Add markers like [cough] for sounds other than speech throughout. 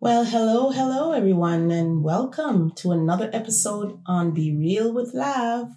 Well, hello, hello, everyone, and welcome to another episode on Be Real with Lav.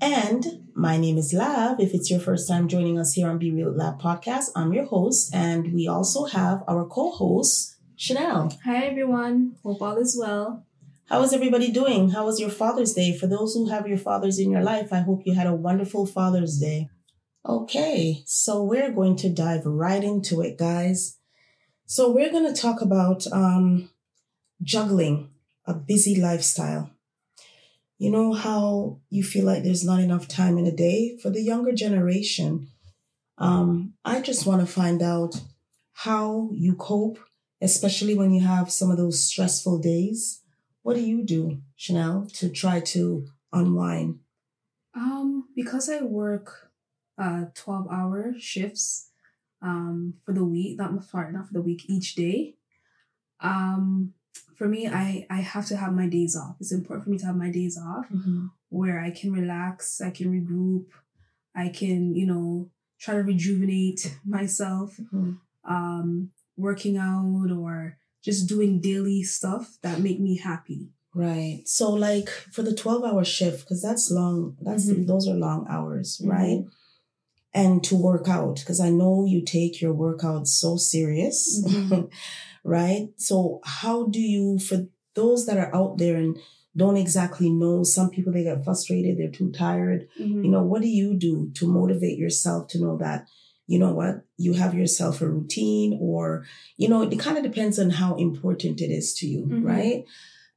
And my name is Lav. If it's your first time joining us here on Be Real with Lav podcast, I'm your host, and we also have our co-host, Chanel. Hi everyone. Hope all is well. How is everybody doing? How was your Father's Day? For those who have your fathers in your life, I hope you had a wonderful Father's Day. Okay, so we're going to dive right into it, guys. So we're going to talk about um, juggling a busy lifestyle. You know how you feel like there's not enough time in a day for the younger generation. Um, I just want to find out how you cope, especially when you have some of those stressful days. What do you do, Chanel, to try to unwind? Um, because I work uh 12 hour shifts um for the week, not sorry, not for the week, each day. Um for me I I have to have my days off. It's important for me to have my days off where I can relax, I can regroup, I can, you know, try to rejuvenate [laughs] myself. Mhm. Um working out or just doing daily stuff that make me happy. Right. So like for the 12 hour shift, because that's long, that's Mhm. those are long hours, Mhm. right? And to work out, because I know you take your workouts so serious, Mhm. [laughs] right? So how do you, for those that are out there and don't exactly know, some people they get frustrated, they're too tired. Mhm. You know, what do you do to motivate yourself to know that, you know what, you have yourself a routine or, you know, it kind of depends on how important it is to you, Mhm. right?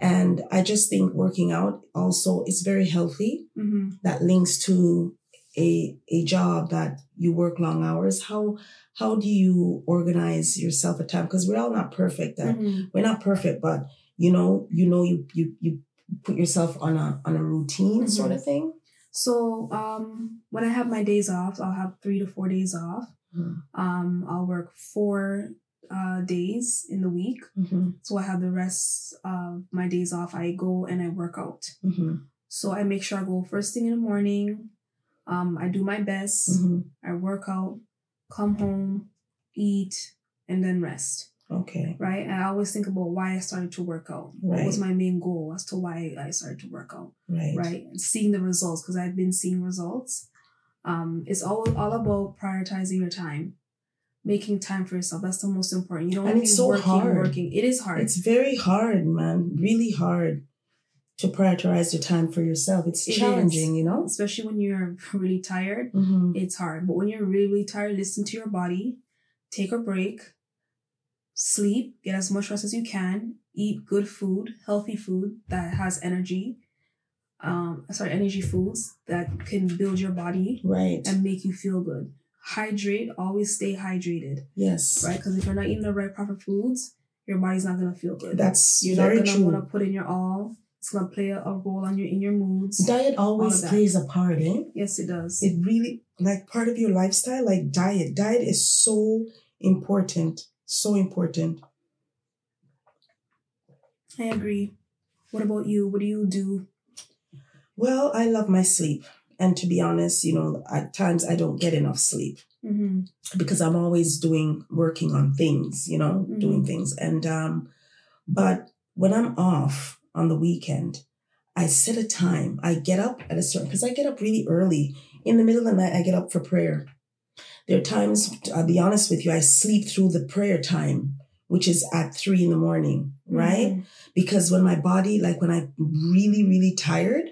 And I just think working out also is very healthy. Mhm. That links to a a job that you work long hours. How how do you organize yourself at time? Because we're all not perfect. That Mhm. we're not perfect, but you know, you know, you you you put yourself on a on a routine Mhm. sort of thing. So um, when I have my days off, I'll have three to four days off. Mhm. Um, I'll work four uh, days in the week. Mm-hmm. So I have the rest of my days off. I go and I work out. Mm-hmm. So I make sure I go first thing in the morning. Um, I do my best. Mm-hmm. I work out, come home, eat, and then rest. Okay. Right. And I always think about why I started to work out. What was my main goal as to why I started to work out. Right. right? And seeing the results because I've been seeing results. Um, it's all all about prioritizing your time, making time for yourself. That's the most important. You don't And it's so working, hard. working. It is hard. It's very hard, man. Really hard to prioritize your time for yourself. It's It challenging, is. you know? especially when you're [laughs] really tired. Mm-hmm. It's hard. But when you're really, really tired, listen to your body, take a break, sleep, get as much rest as you can, eat good food, healthy food that has energy. Um, sorry, energy foods that can build your body Right. and make you feel good. Hydrate, always stay hydrated, yes. right? Because if you're not eating the right proper foods, your body's not gonna feel good. That's you're not gonna true. wanna put in your all. It's gonna play a, a role on your in your moods. Diet always plays a part, eh? yes, it does. It really, like part of your lifestyle, like diet. Diet is so important. So important. I agree. What about you? What do you do? Well, I love my sleep. And to be honest, you know, at times I don't get enough sleep. Mm-hmm. because I'm always doing working on things, you know, Mhm. doing things. And um but when I'm off on the weekend, I set a time. I get up at a certain because I get up really early. In the middle of the night, I get up for prayer. There are times, I'll be honest with you, I sleep through the prayer time, which is at three in the morning, right? Mhm. because when my body, like when I'm really, really tired,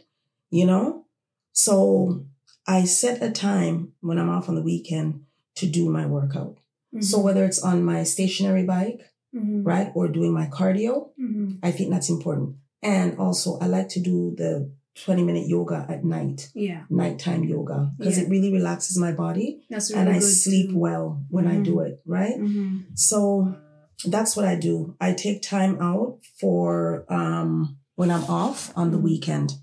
you know, so I set a time when I'm off on the weekend to do my workout. So Mhm. whether it's on my stationary bike, Mhm. right, or doing my cardio, Mhm. I think that's important. And also, I like to do the 20 minute yoga at night, Yeah, nighttime yoga, because Yeah. it really relaxes my body that's really and I sleep too. well when I do Mhm. it, right? Mhm. So that's what I do. I take time out for um when I'm off on the weekend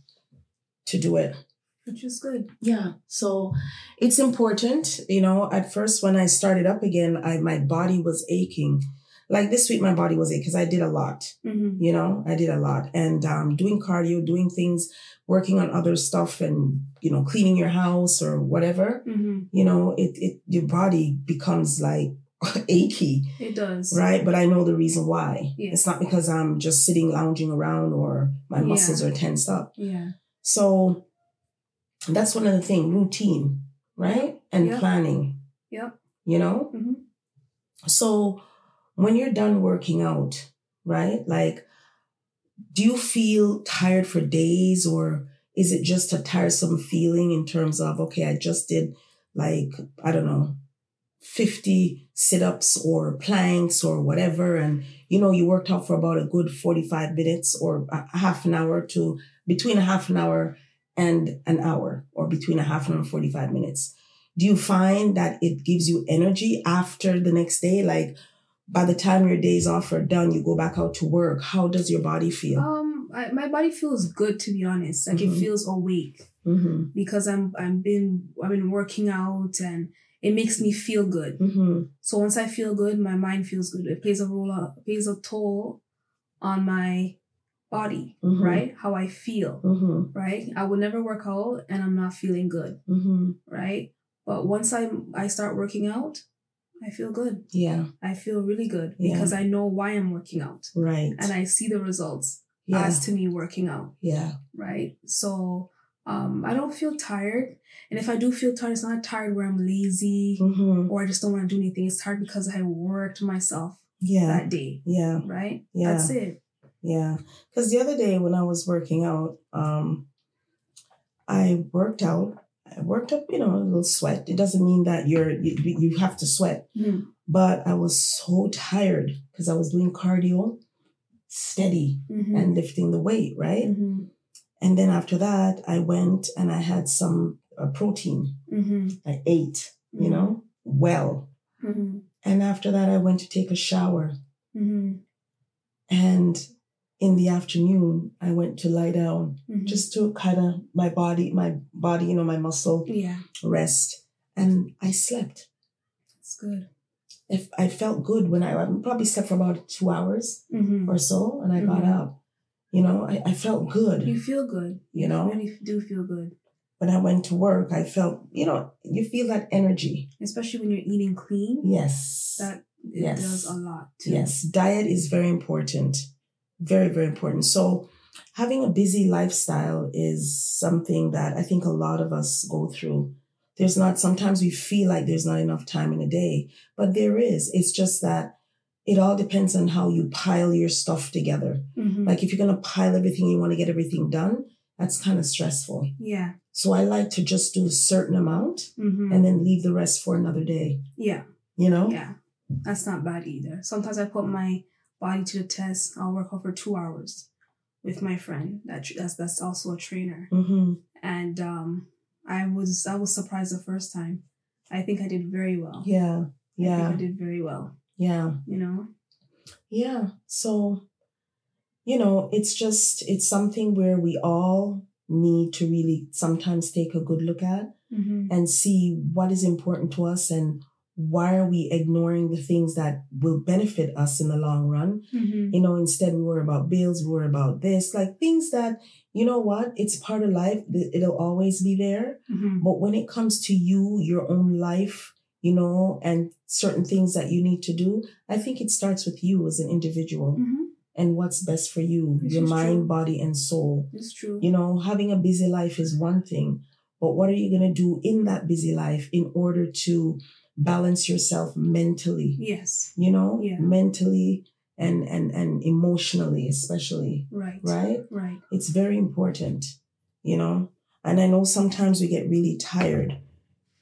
to do it. Which is good. Yeah. So it's important, you know, at first when I started up again, I my body was aching. Like this week my body was aching because I did a lot, Mm-hmm. you know, I did a lot. And um doing cardio, doing things, working on other stuff and, you know, cleaning your house or whatever, Mm-hmm. you know, it it your body becomes like [laughs] achy, It does. right? But I know the reason why. Yeah. It's not because I'm just sitting lounging around or my Yeah. muscles are tensed up. Yeah. So that's one of the things routine, right? And Yep. planning, Yep. you know? hmm So when you're done working out, right? Like, do you feel tired for days or is it just a tiresome feeling in terms of, okay, I just did like, I don't know, 50 sit ups or planks or whatever. And, you know, you worked out for about a good 45 minutes or a half an hour to between a half an hour and an hour or between a half an hour and 45 minutes. Do you find that it gives you energy after the next day? Like by the time your days off are done, you go back out to work. How does your body feel? Um, I, my body feels good to be honest. Like Mhm. it feels awake Mm-hmm. because I'm I'm been I've been working out and it makes me feel good. Mm-hmm. So once I feel good, my mind feels good. It plays a role, it plays a toll on my body, Mhm. right? How I feel, Mm-hmm. right? I would never work out and I'm not feeling good, Mm-hmm. right? But once I I start working out, I feel good. Yeah. I feel really good Yeah. because I know why I'm working out Right. and I see the results yeah. as to me working out, yeah. right? So um, I don't feel tired, and if I do feel tired, it's not tired where I'm lazy Mm-hmm. or I just don't want to do anything. It's tired because I worked myself Yeah. that day, Yeah. right? Yeah. That's it. Yeah. Because the other day when I was working out, um, I worked out. I worked up, you know, a little sweat. It doesn't mean that you're you, you have to sweat, Mhm. but I was so tired because I was doing cardio, steady Mhm. and lifting the weight, right? Mhm. And then after that, I went and I had some uh, protein. Mhm. I ate, you know, well. Mhm. And after that, I went to take a shower. Mhm. And in the afternoon, I went to lie down Mhm. just to kind of my body, my body, you know, my muscle yeah, rest. And I slept. it's good. If I felt good when I, I probably slept for about two hours Mhm. or so, and I got Mhm. up. You know, I, I felt good. You feel good. You know? really do feel good, when I went to work, I felt, you know, you feel that energy. especially when you're eating clean. Yes. That Yes. does a lot too. Yes, diet is very important. Very, very important. So, having a busy lifestyle is something that I think a lot of us go through. There's not, sometimes we feel like there's not enough time in a day, but there is. It's just that it all depends on how you pile your stuff together. Mhm. Like, if you're going to pile everything, you want to get everything done, that's kind of stressful. yeah. So, I like to just do a certain amount Mhm. and then leave the rest for another day, yeah. you know? Yeah, that's not bad either. Sometimes I put my body to the test. I'll work out for two hours with my friend. That that's that's also a trainer, Mm-hmm. and um, I was I was surprised the first time. I think I did very well. Yeah. I Yeah. think I did very well. Yeah. You know. Yeah. So, you know, it's just, it's something where we all need to really sometimes take a good look at Mm-hmm. and see what is important to us and why are we ignoring the things that will benefit us in the long run. Mm-hmm. You know, instead we worry about bills, we worry about this, like things that, you know what, it's part of life. It'll always be there. Mm-hmm. But when it comes to you, your own life, you know, and certain things that you need to do, I think it starts with you as an individual Mm-hmm. and what's best for you, This your mind, true. body, and soul. It's true. You know, having a busy life is one thing, but what are you going to do in that busy life in order to balance yourself mentally? yes. You know, Yeah. mentally and, and, and emotionally, especially, Right. right? Right. It's very important, you know. And I know sometimes we get really tired,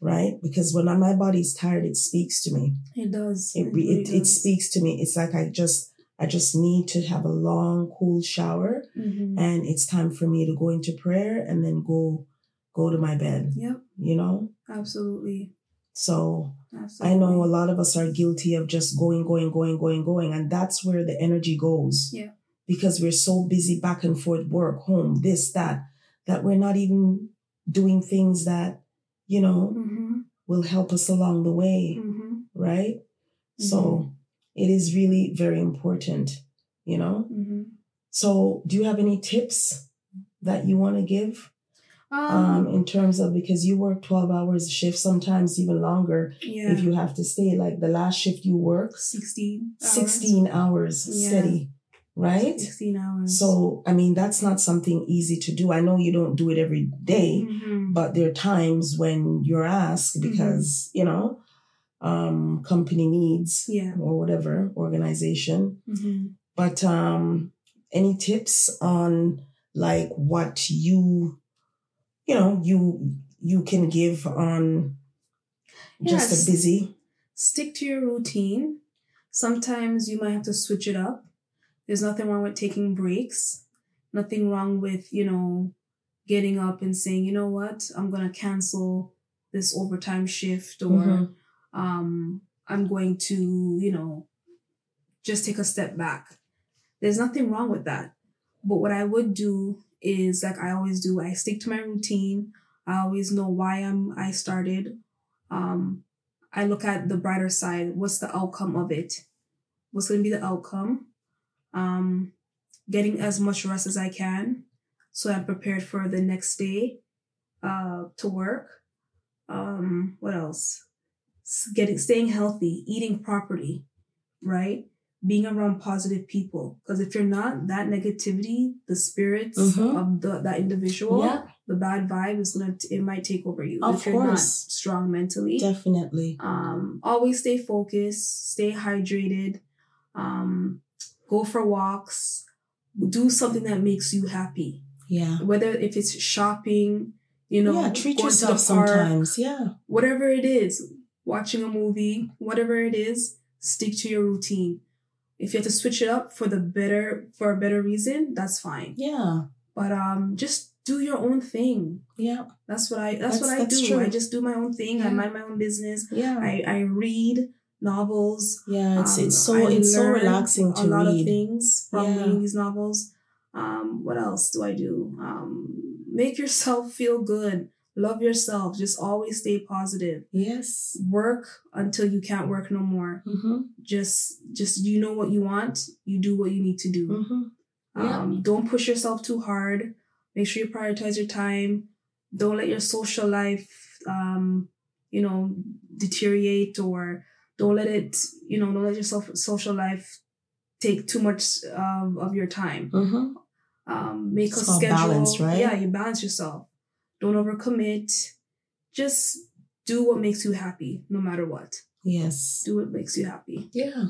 right? Because when my body's tired, it speaks to me. It does. It really it, it does. speaks to me. It's like I just I just need to have a long, cool shower, Mhm. and it's time for me to go into prayer and then go go to my bed. Yep. You know. Absolutely. So Absolutely. I know a lot of us are guilty of just going, going, going, going, going, and that's where the energy goes. Yeah. Because we're so busy back and forth, work, home, this, that, that we're not even doing things that you know Mm-hmm. will help us along the way. Mm-hmm. right? So it is really very important, you know? Mm-hmm. So do you have any tips that you want to give? Um, in terms of because you work 12 hours a shift, sometimes even longer yeah, if you have to stay. Like the last shift you work, 16 hours. 16 hours Yeah. steady, right? 16 hours. So, I mean, that's not something easy to do. I know you don't do it every day, Mhm. but there are times when you're asked Mm-hmm. because, you know, um, company needs yeah. or whatever organization. hmm But um, any tips on like what you, you know, you you can give on just Yes. a busy. Stick to your routine. Sometimes you might have to switch it up. There's nothing wrong with taking breaks. Nothing wrong with, you know, getting up and saying, you know what, I'm going to cancel this overtime shift or Mhm. um, I'm going to, you know, just take a step back. There's nothing wrong with that. But what I would do is like I always do, I stick to my routine. I always know why I'm I started. Um, I look at the brighter side. What's the outcome of it? What's going to be the outcome? Um, getting as much rest as I can, so I'm prepared for the next day, uh, to work. Um, what else? Getting staying healthy, eating properly, right? Being around positive people. Because if you're not, that negativity, the spirits Mhm. of the that individual, Yeah, the bad vibe is gonna it might take over you Of if you're not course. strong mentally. definitely. Um, always stay focused, stay hydrated, um, go for walks, do something that makes you happy. Yeah. Whether if it's shopping, you know, yeah, treat going to the yourself park, sometimes. Yeah. whatever it is, watching a movie, whatever it is, stick to your routine. If you have to switch it up for the better for a better reason, that's fine. Yeah. But um, just do your own thing. Yeah. That's what I. That's, That's- what I that's do. true. I just do my own thing. I mind my own business. Yeah. I I read novels. yeah. It's Um, it's so I it's so relaxing to a lot of read. things from Yeah. reading these novels. Um, what else do I do? Um, make yourself feel good. Love yourself. Just always stay positive. Yes. Work until you can't work no more. Mm-hmm. Just just you know what you want. You do what you need to do. Mm-hmm. Yeah. Um, don't push yourself too hard. Make sure you prioritize your time. Don't let your social life, um, you know, deteriorate or don't let it, you know, don't let your social life take too much um, of your time. Mm-hmm. Um, make It's a schedule. balance, right? Yeah, you balance yourself. Don't overcommit. Just do what makes you happy, no matter what. Yes. Do what makes you happy. Yeah.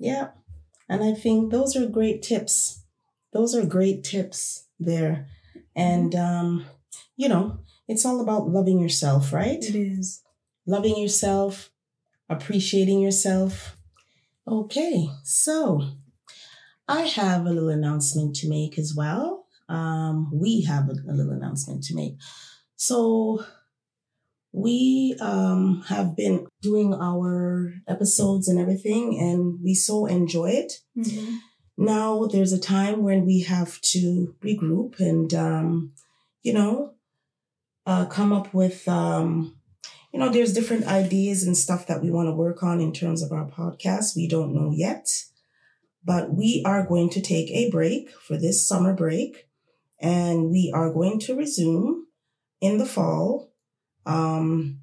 Yeah. And I think those are great tips. Those are great tips there. And um, you know, it's all about loving yourself, right? It is. Loving yourself, appreciating yourself. Okay, so I have a little announcement to make as well. Um, we have a, a little announcement to make. So we um, have been doing our episodes and everything, and we so enjoy it. Mhm. Now there's a time when we have to regroup and, um, you know, uh, come up with, um, you know, there's different ideas and stuff that we want to work on in terms of our podcast. We don't know yet, but we are going to take a break for this summer break and we are going to resume in the fall. Um,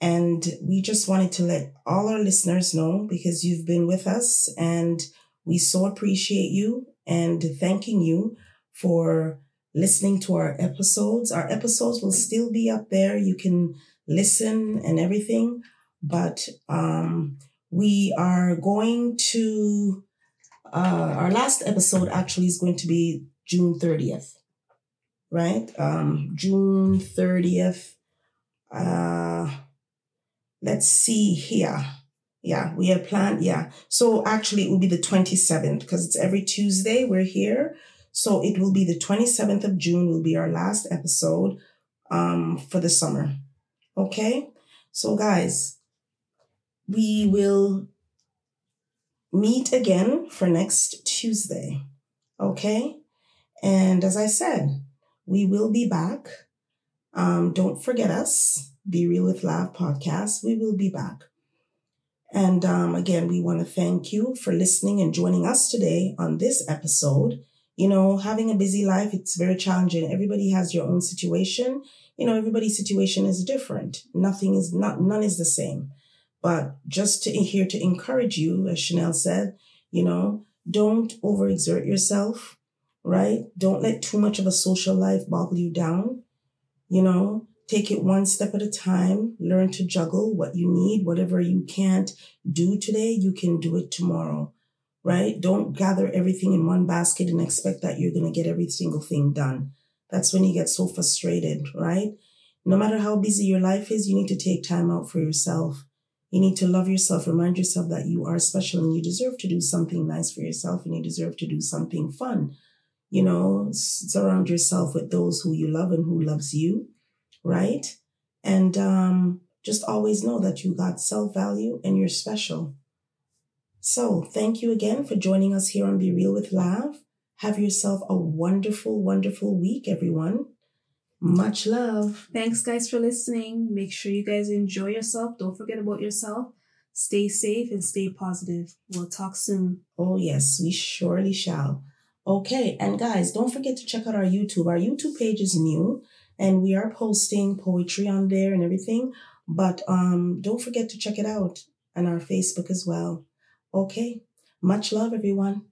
and we just wanted to let all our listeners know because you've been with us and we so appreciate you and thanking you for listening to our episodes. Our episodes will still be up there. You can listen and everything, but um, we are going to, uh, our last episode actually is going to be June 30th, right? Um, June 30th. Uh, let's see here. Yeah, we had planned. Yeah. So actually, it will be the 27th because it's every Tuesday we're here. So it will be the 27th of June will be our last episode um, for the summer. Okay. So, guys, we will meet again for next Tuesday. Okay. And as I said, we will be back. Um, don't forget us, Be Real with Lav podcast. We will be back. And um, again, we want to thank you for listening and joining us today on this episode. You know, having a busy life, it's very challenging. Everybody has your own situation. You know, everybody's situation is different. Nothing is not, none is the same. But just to here to encourage you, as Chanel said, you know, don't overexert yourself, right? Don't let too much of a social life boggle you down. You know, take it one step at a time. Learn to juggle what you need, whatever you can't do today, you can do it tomorrow right? Don't gather everything in one basket and expect that you're going to get every single thing done. That's when you get so frustrated, right? No matter how busy your life is, you need to take time out for yourself. You need to love yourself, remind yourself that you are special and you deserve to do something nice for yourself and you deserve to do something fun. You know, surround yourself with those who you love and who loves you, right? And um, just always know that you got self value and you're special. So thank you again for joining us here on Be Real with Lav. Have yourself a wonderful, wonderful week, everyone. Much love. Thanks, guys, for listening. Make sure you guys enjoy yourself. Don't forget about yourself. Stay safe and stay positive. We'll talk soon. Oh, yes, we surely shall. Okay, and guys, don't forget to check out our YouTube. Our YouTube page is new and we are posting poetry on there and everything. But um, don't forget to check it out and our Facebook as well. Okay. Much love, everyone.